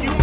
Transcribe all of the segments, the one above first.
You.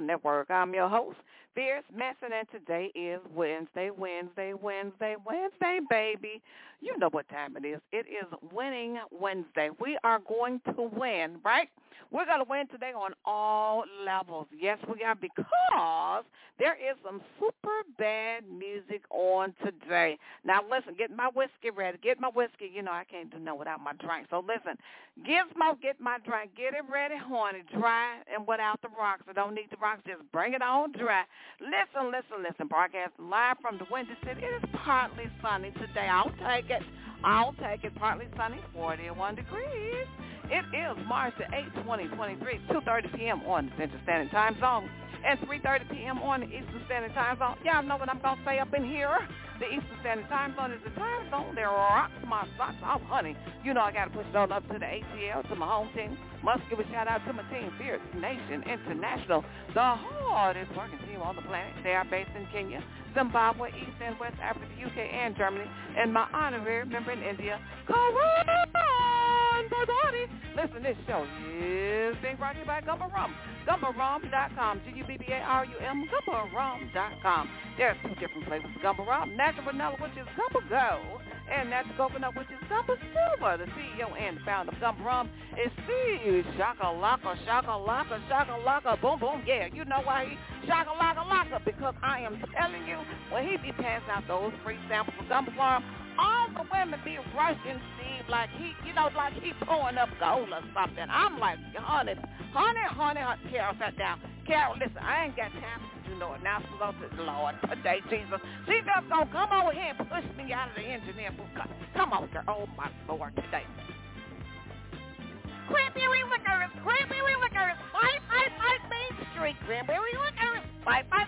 Network. I'm your host, Fierce Messin, and today is Wednesday, Wednesday, Wednesday, Wednesday, baby. You know what time it is. It is Winning Wednesday. We are going to win, right? We're going to win today on all levels. Yes, we are because there is some super bad music on today. Now, listen, get my whiskey ready. Get my whiskey. You know, I can't do no without my drink. So, listen, Gizmo, get my drink. Get it ready, honey. Dry and without the rocks. I don't need the rocks. Just bring it on dry. Listen, listen, listen. Broadcast live from the Windy City. It is partly sunny today. I'll take it. I'll take it. Partly sunny, 41 degrees. It is March the 8th, 2023, 2.30 p.m. on the Central Standard Time Zone and 3.30 p.m. on the Eastern Standard Time Zone. Y'all know what I'm going to say up in here. The Eastern Standard Time Zone is the time zone that rocks my socks off, oh, honey. You know I got to push it on up to the ATL, to my home team. Must give a shout out to my team, Fierce Nation International, the hardest working team on the planet. They are based in Kenya, Zimbabwe, East and West Africa, UK, and Germany. And my honorary member in India, Karan Barbati. Listen, this show is being brought to you by Gumbo Rum. GumboRum.com, G-U-B-B-A-R-U-M, GumboRum.com. There are two different flavors of Gumbo Rum. Natural vanilla, which is Gumbo Go, and natural coconut, which is Gumbo Silver. The CEO and founder of Gumbo Rum is Steve Shakalaka, Shakalaka, Shakalaka, boom, boom, yeah. You know why he Shakalaka Laka? Because I am telling you, when he be passing out those free samples of Rum, all the women be rushing Steve like he, you know, like he pulling up gold or something. I'm like, honey, honey, honey, honey. Carol sat down. Carol, listen, I ain't got time to do no announcements on the Lord today, Jesus. She just gonna come over here and push me out of the engineer booth. Come on, girl. Oh, my Lord, today. Cranberry Liquors, Cranberry Liquors, 555 Main Street, Cranberry Liquors, 555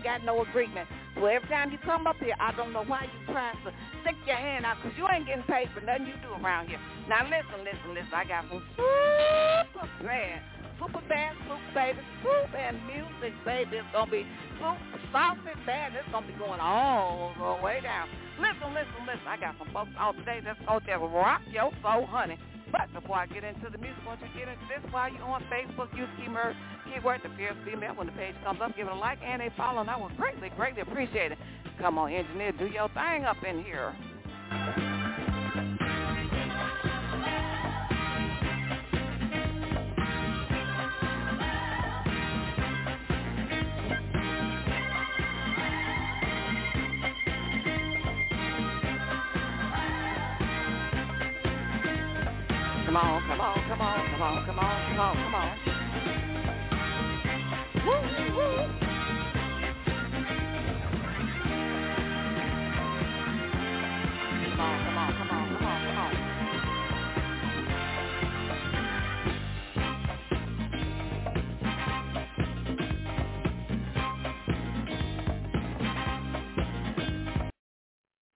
ain't got no agreement. So every time you come up here, I don't know why you trying to stick your hand out because you ain't getting paid for nothing you do around here. Now listen, listen, listen. I got some super bad, super bad, super baby, super bad music, baby. It's gonna be super saucy bad. It's gonna be going all the way down. Listen, listen, listen. I got some folks out today that's gonna just rock your soul, honey. But before I get into the music, want you get into this while you're on Facebook. Use keyword, keyword the fierce female. When the page comes up, give it a like and a follow, and I would greatly, greatly appreciate it. Come on, engineer, do your thing up in here.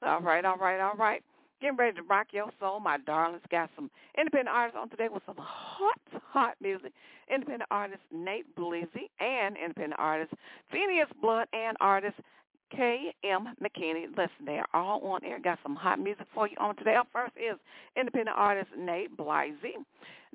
All right, all right, all right. Getting ready to rock your soul, my darlings. Got some independent artists on today with some hot, hot music. Independent artist Nate Blizzy and independent artist Phineas Blood and artist K.M. MacKinnon. Listen, they are all on air. Got some hot music for you on today. Up first is independent artist Nate Blizzy.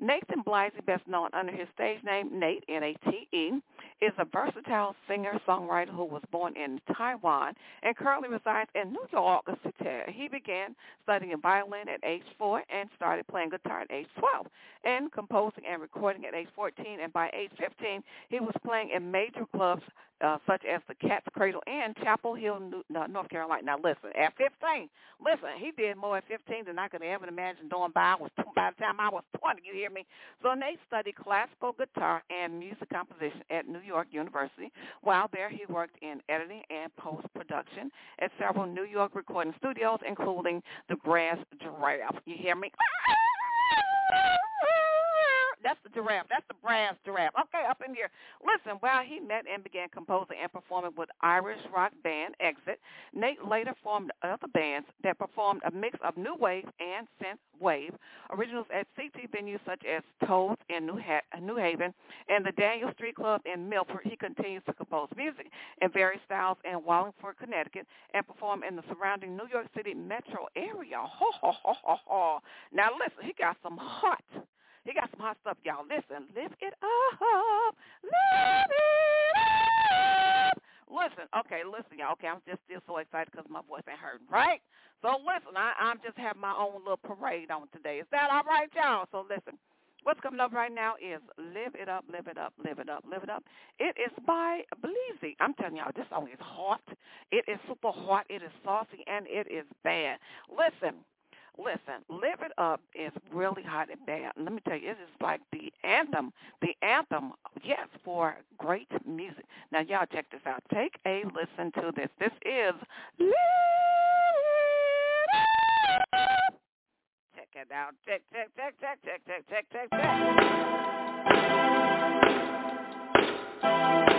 Nathan Blizzy, best known under his stage name Nate, N-A-T-E, is a versatile singer-songwriter who was born in Taiwan and currently resides in New York City. He began studying violin at age 4 and started playing guitar at age 12 and composing and recording at age 14. And by age 15, he was playing in major clubs uh, such as the Cat's Cradle and Chapel Hill, North Carolina. Now listen, at 15, listen, he did more at 15 than I could ever imagine doing by, I was, by the time I was 20, you hear me? So Nate studied classical guitar and music composition at New York University. While there, he worked in editing and post-production at several New York recording studios, including the Brass Giraffe. You hear me? That's the giraffe. That's the brass giraffe. Okay, up in here. Listen, while he met and began composing and performing with Irish rock band Exit, Nate later formed other bands that performed a mix of new wave and synth wave originals at CT venues such as Toads in New, ha- New Haven and the Daniel Street Club in Milford. He continues to compose music in various styles in Wallingford, Connecticut, and perform in the surrounding New York City metro area. Ho, ho, ho, ho, ho. Now listen, he got some hot he got some hot stuff, y'all. Listen, lift it up, lift it up. Listen, okay, listen, y'all. Okay, I'm just still so excited because my voice ain't hurting, right? So listen, I, I'm just having my own little parade on today. Is that all right, y'all? So listen, what's coming up right now is Live It Up, Live It Up, Live It Up, Live It Up. It is by Blizzy. I'm telling y'all, this song is hot. It is super hot. It is saucy, and it is bad. Listen, Listen, Live It Up is really hot and bad. Let me tell you, it is like the anthem, the anthem, yes, for great music. Now, y'all check this out. Take a listen to this. This is Live It Up. Check it out. Check, check, check, check, check, check, check, check, check.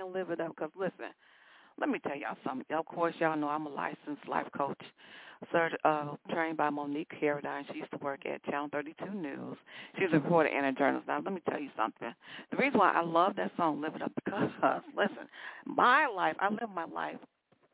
Singing "Live It Up" because listen, let me tell y'all something. Of course, y'all know I'm a licensed life coach, cert, uh, trained by Monique Carradine. She used to work at Channel 32 News. She's a reporter and a journalist. Now, let me tell you something. The reason why I love that song, "Live It Up," because listen, my life, I live my life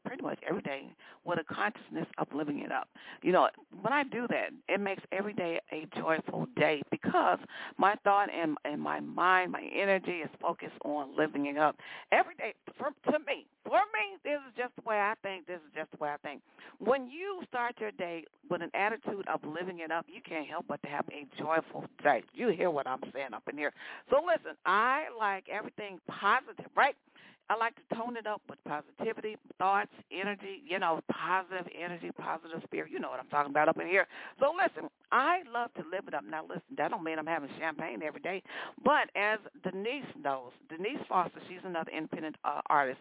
pretty much every day with a consciousness of living it up. You know, when I do that, it makes every day a joyful day because my thought and, and my mind, my energy is focused on living it up. Every day, for, to me, for me, this is just the way I think. This is just the way I think. When you start your day with an attitude of living it up, you can't help but to have a joyful day. You hear what I'm saying up in here. So listen, I like everything positive, right? I like to tone it up with positivity, thoughts, energy, you know, positive energy, positive spirit. You know what I'm talking about up in here. So listen, I love to live it up. Now listen, that don't mean I'm having champagne every day. But as Denise knows, Denise Foster, she's another independent uh, artist.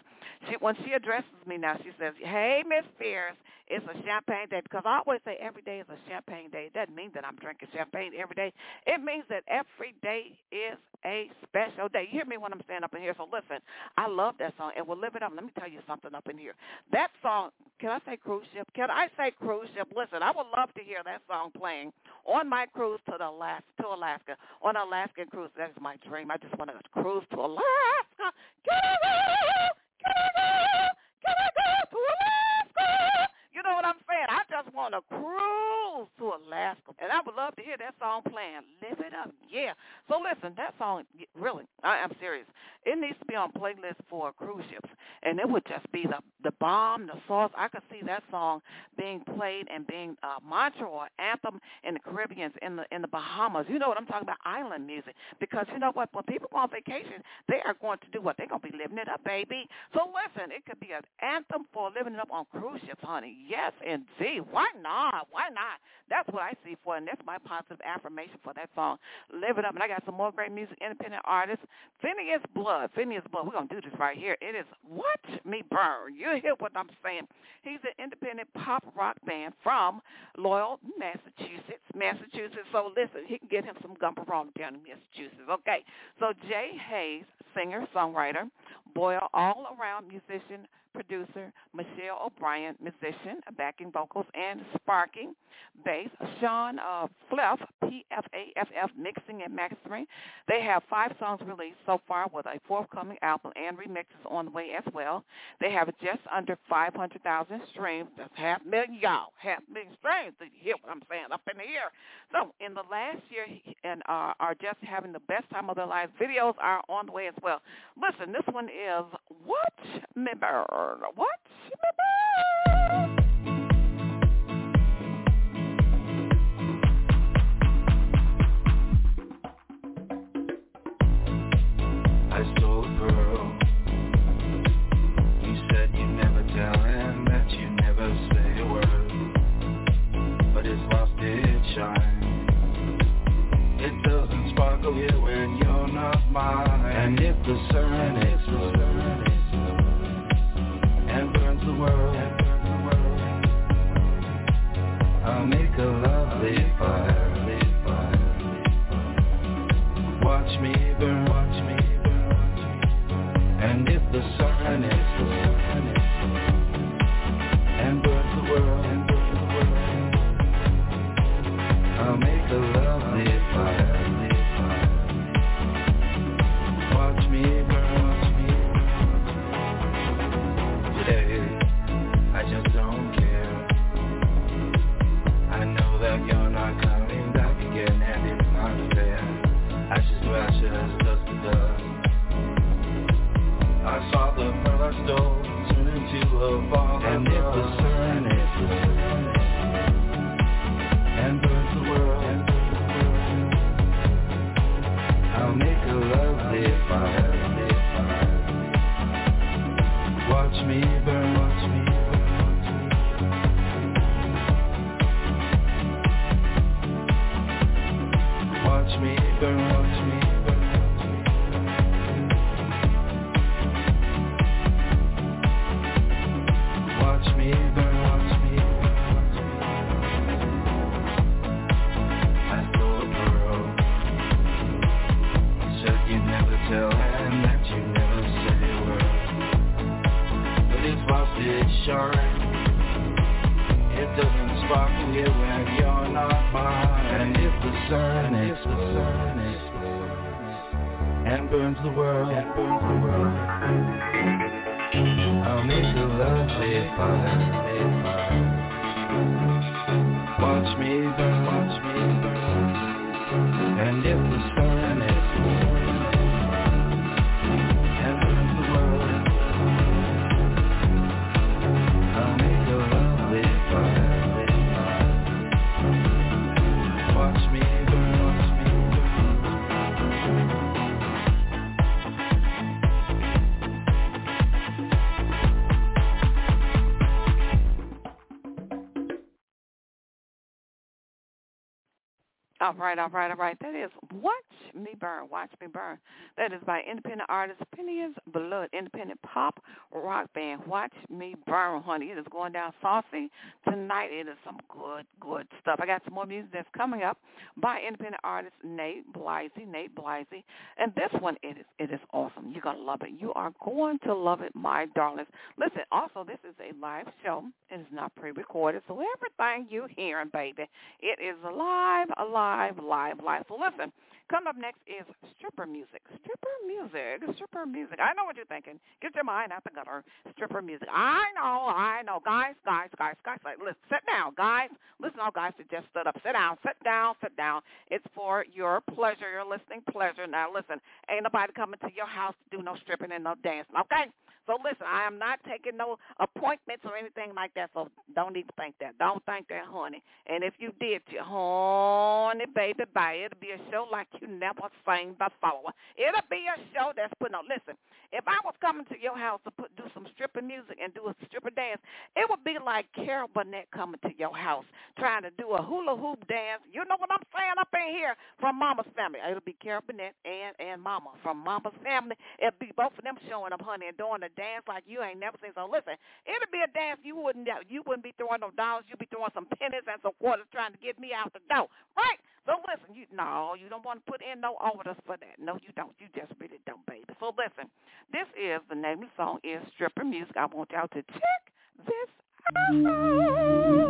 She when she addresses me now, she says, "Hey, Miss Spears, it's a champagne day." Because I always say every day is a champagne day. It doesn't mean that I'm drinking champagne every day. It means that every day is a special day. You hear me when I'm standing up in here? So listen, I love that song, and we'll live it up. Let me tell you something up in here. That song, can I say cruise ship? Can I say cruise ship? Listen, I would love to hear that song playing on my cruise to the Alaska, to Alaska, on an Alaskan cruise. That's my dream. I just want to cruise to Alaska. Can I go? Can I go? Can I go to Alaska? Know what I'm saying? I just want to cruise to Alaska. And I would love to hear that song playing. Live it up. Yeah. So listen, that song, really, I am serious. It needs to be on playlist for cruise ships. And it would just be the, the bomb, the sauce. I could see that song being played and being a mantra or anthem in the Caribbean, in the in the Bahamas. You know what I'm talking about? Island music. Because you know what? When people go on vacation, they are going to do what? They're going to be living it up, baby. So listen, it could be an anthem for living it up on cruise ships, honey. Yes, indeed. Why not? Why not? That's what I see for, and that's my positive affirmation for that song. Live it up. And I got some more great music, independent artists. Phineas Blood. Phineas Blood. We're going to do this right here. It is Watch Me Burn. You hear what I'm saying. He's an independent pop rock band from Lowell, Massachusetts. Massachusetts. So listen, he can get him some gumbo down in Massachusetts. Okay. So Jay Hayes, singer, songwriter, Boyle, all-around musician, producer, Michelle O'Brien, musician, backing vocals, and sparking bass, Shawn uh, Pfaff, P-F-A-F-F, mixing and mastering. They have five songs released so far with a forthcoming album and remixes on the way as well. They have just under 500,000 streams. That's half million, y'all. Half million streams. Did you hear what I'm saying up in the air? So in the last year, and uh, are just having the best time of their lives. Videos are on the way as well. Listen, this one is What Me Burn. Watch Me Burn. I stole a pearl. You said you never tell and that you never say a word. But it's lost its shine. It doesn't sparkle here when you're not mine. And if the sun watch me burn All right, all right, all right. That is Watch Me Burn, Watch Me Burn. That is by independent artist Phineas Blood, independent pop rock band. Watch Me Burn, honey. It is going down saucy tonight. It is some good, good stuff. I got some more music that's coming up by independent artist Nate Blizzy, Nate Blizzy. And this one, it is, it is awesome. You're going to love it. You are going to love it, my darlings. Listen, also, this is a live show. It is not pre-recorded, so everything you're hearing, baby, it is live, alive live, live, live. So listen, coming up next is stripper music. Stripper music, stripper music. I know what you're thinking. Get your mind out the gutter. Stripper music. I know, I know. Guys, guys, guys, guys. Like, listen, sit down, guys. Listen, all guys that just stood up. Sit down, sit down, sit down. It's for your pleasure, your listening pleasure. Now listen, ain't nobody coming to your house to do no stripping and no dancing, okay? So listen, I am not taking no appointments or anything like that. So don't even think that. Don't think that, honey. And if you did, you honey, baby, bye. It'll be a show like you never seen before. It'll be a show that's put on. Listen, if I was coming to your house to put do some stripper music and do a stripper dance, it would be like Carol Burnett coming to your house trying to do a hula hoop dance. You know what I'm saying up in here from Mama's family. It'll be Carol Burnett and and Mama from Mama's family. It'll be both of them showing up, honey, and doing a dance like you ain't never seen. So listen, it'll be a dance you wouldn't you wouldn't be throwing no dollars. You'd be throwing some pennies and some quarters trying to get me out the door, right? So listen, you no, you don't want to put in no orders for that. No, you don't. You just really don't, baby. So listen, this is the name of the song is Stripper Music. I want y'all to check this out.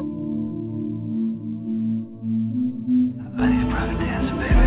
Baby.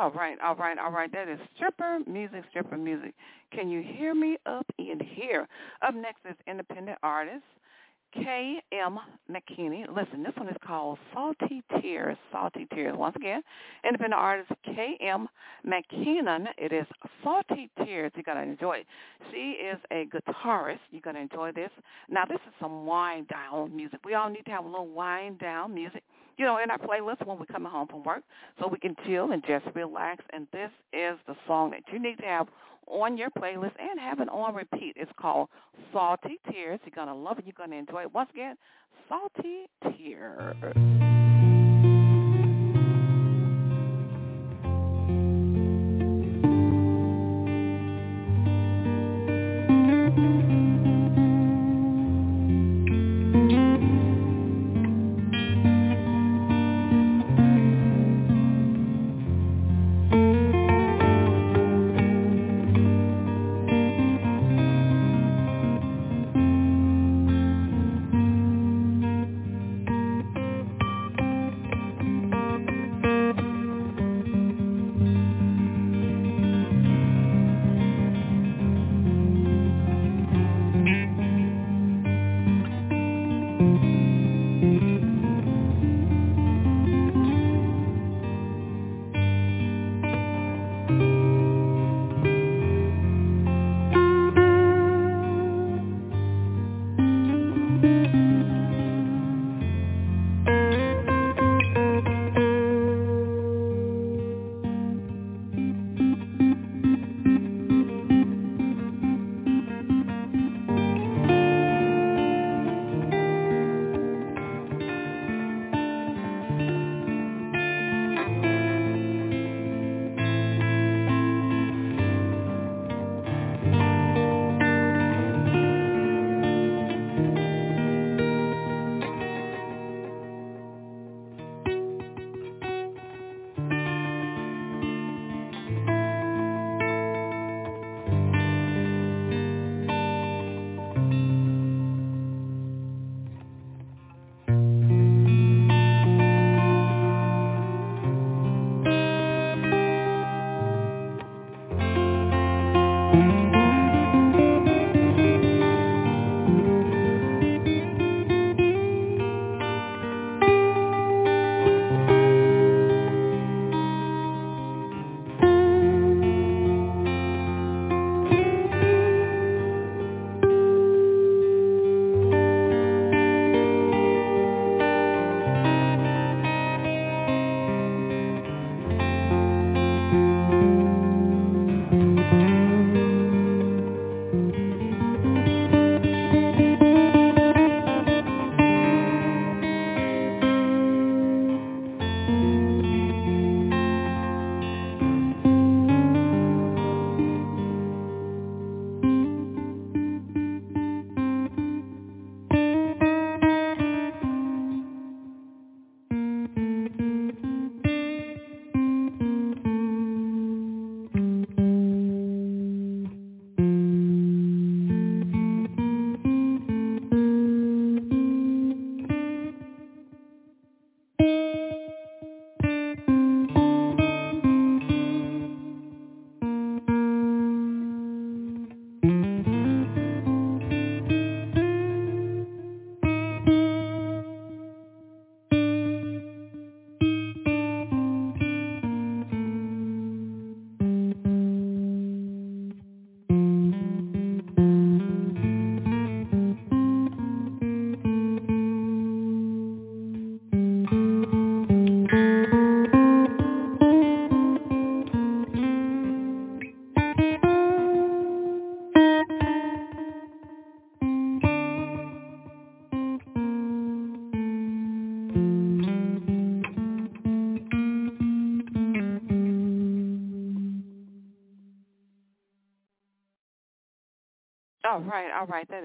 All right, all right, all right. That is stripper music, stripper music. Can you hear me up in here? Up next is independent artist K.M. MacKinnon. Listen, this one is called Salty Tears. Salty Tears. Once again, independent artist K.M. MacKinnon. It is Salty Tears. You're going to enjoy it. She is a guitarist. You're going to enjoy this. Now, this is some wind down music. We all need to have a little wind down music you know, in our playlist when we're coming home from work so we can chill and just relax. And this is the song that you need to have on your playlist and have it on repeat. It's called Salty Tears. You're going to love it. You're going to enjoy it. Once again, Salty Tears.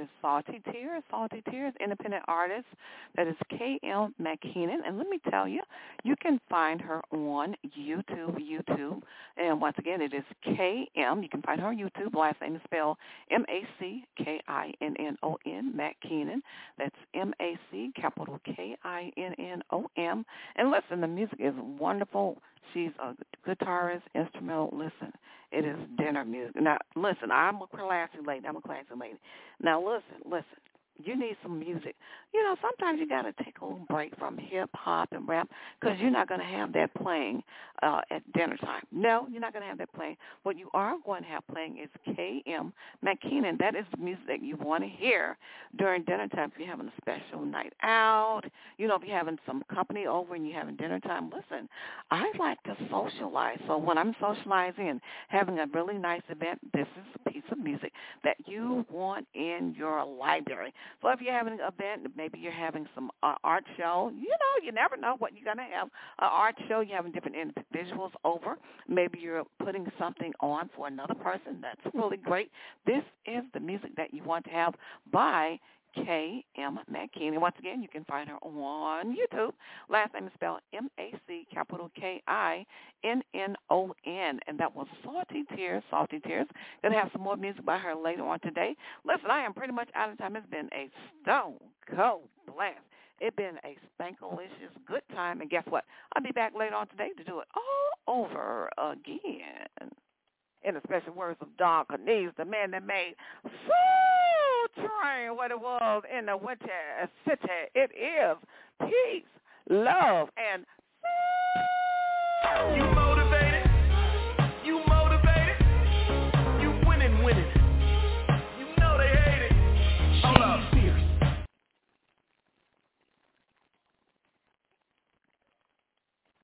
Is Salty Tears. Salty Tears, independent artist. That is K.M. MacKinnon. And let me tell you, you can find her on YouTube. YouTube. And once again, it is K.M. You can find her on YouTube. Last name is spelled M-A-C-K-I-N-N-O-N, MacKinnon. That's M-A-C, capital K-I-N-N-O-M. And listen, the music is wonderful. She's a guitarist, instrumental. Listen, it is dinner music. Now, listen, I'm a classy lady. I'm a classy lady. Now, listen, listen you need some music. You know, sometimes you got to take a little break from hip hop and rap because you're not going to have that playing uh, at dinner time. No, you're not going to have that playing. What you are going to have playing is K.M. MacKinnon. That is the music that you want to hear during dinner time. If you're having a special night out, you know, if you're having some company over and you're having dinner time, listen, I like to socialize. So when I'm socializing and having a really nice event, this is a piece of music that you want in your library. So if you're having an event, maybe you're having some uh, art show, you know, you never know what you're going to have. An art show, you're having different individuals over. Maybe you're putting something on for another person. That's really great. This is the music that you want to have by K.M. MacKinnon. Once again, you can find her on YouTube. Last name is spelled M-A-C, capital K-I-N-N-O-N. And that was Salty Tears, Salty Tears. Going to have some more music by her later on today. Listen, I am pretty much out of time. It's been a stone cold blast. It's been a spankalicious good time. And guess what? I'll be back later on today to do it all over again. In the special words of Don Cornelius, the man that made train what it was in the winter city. It is peace, love, and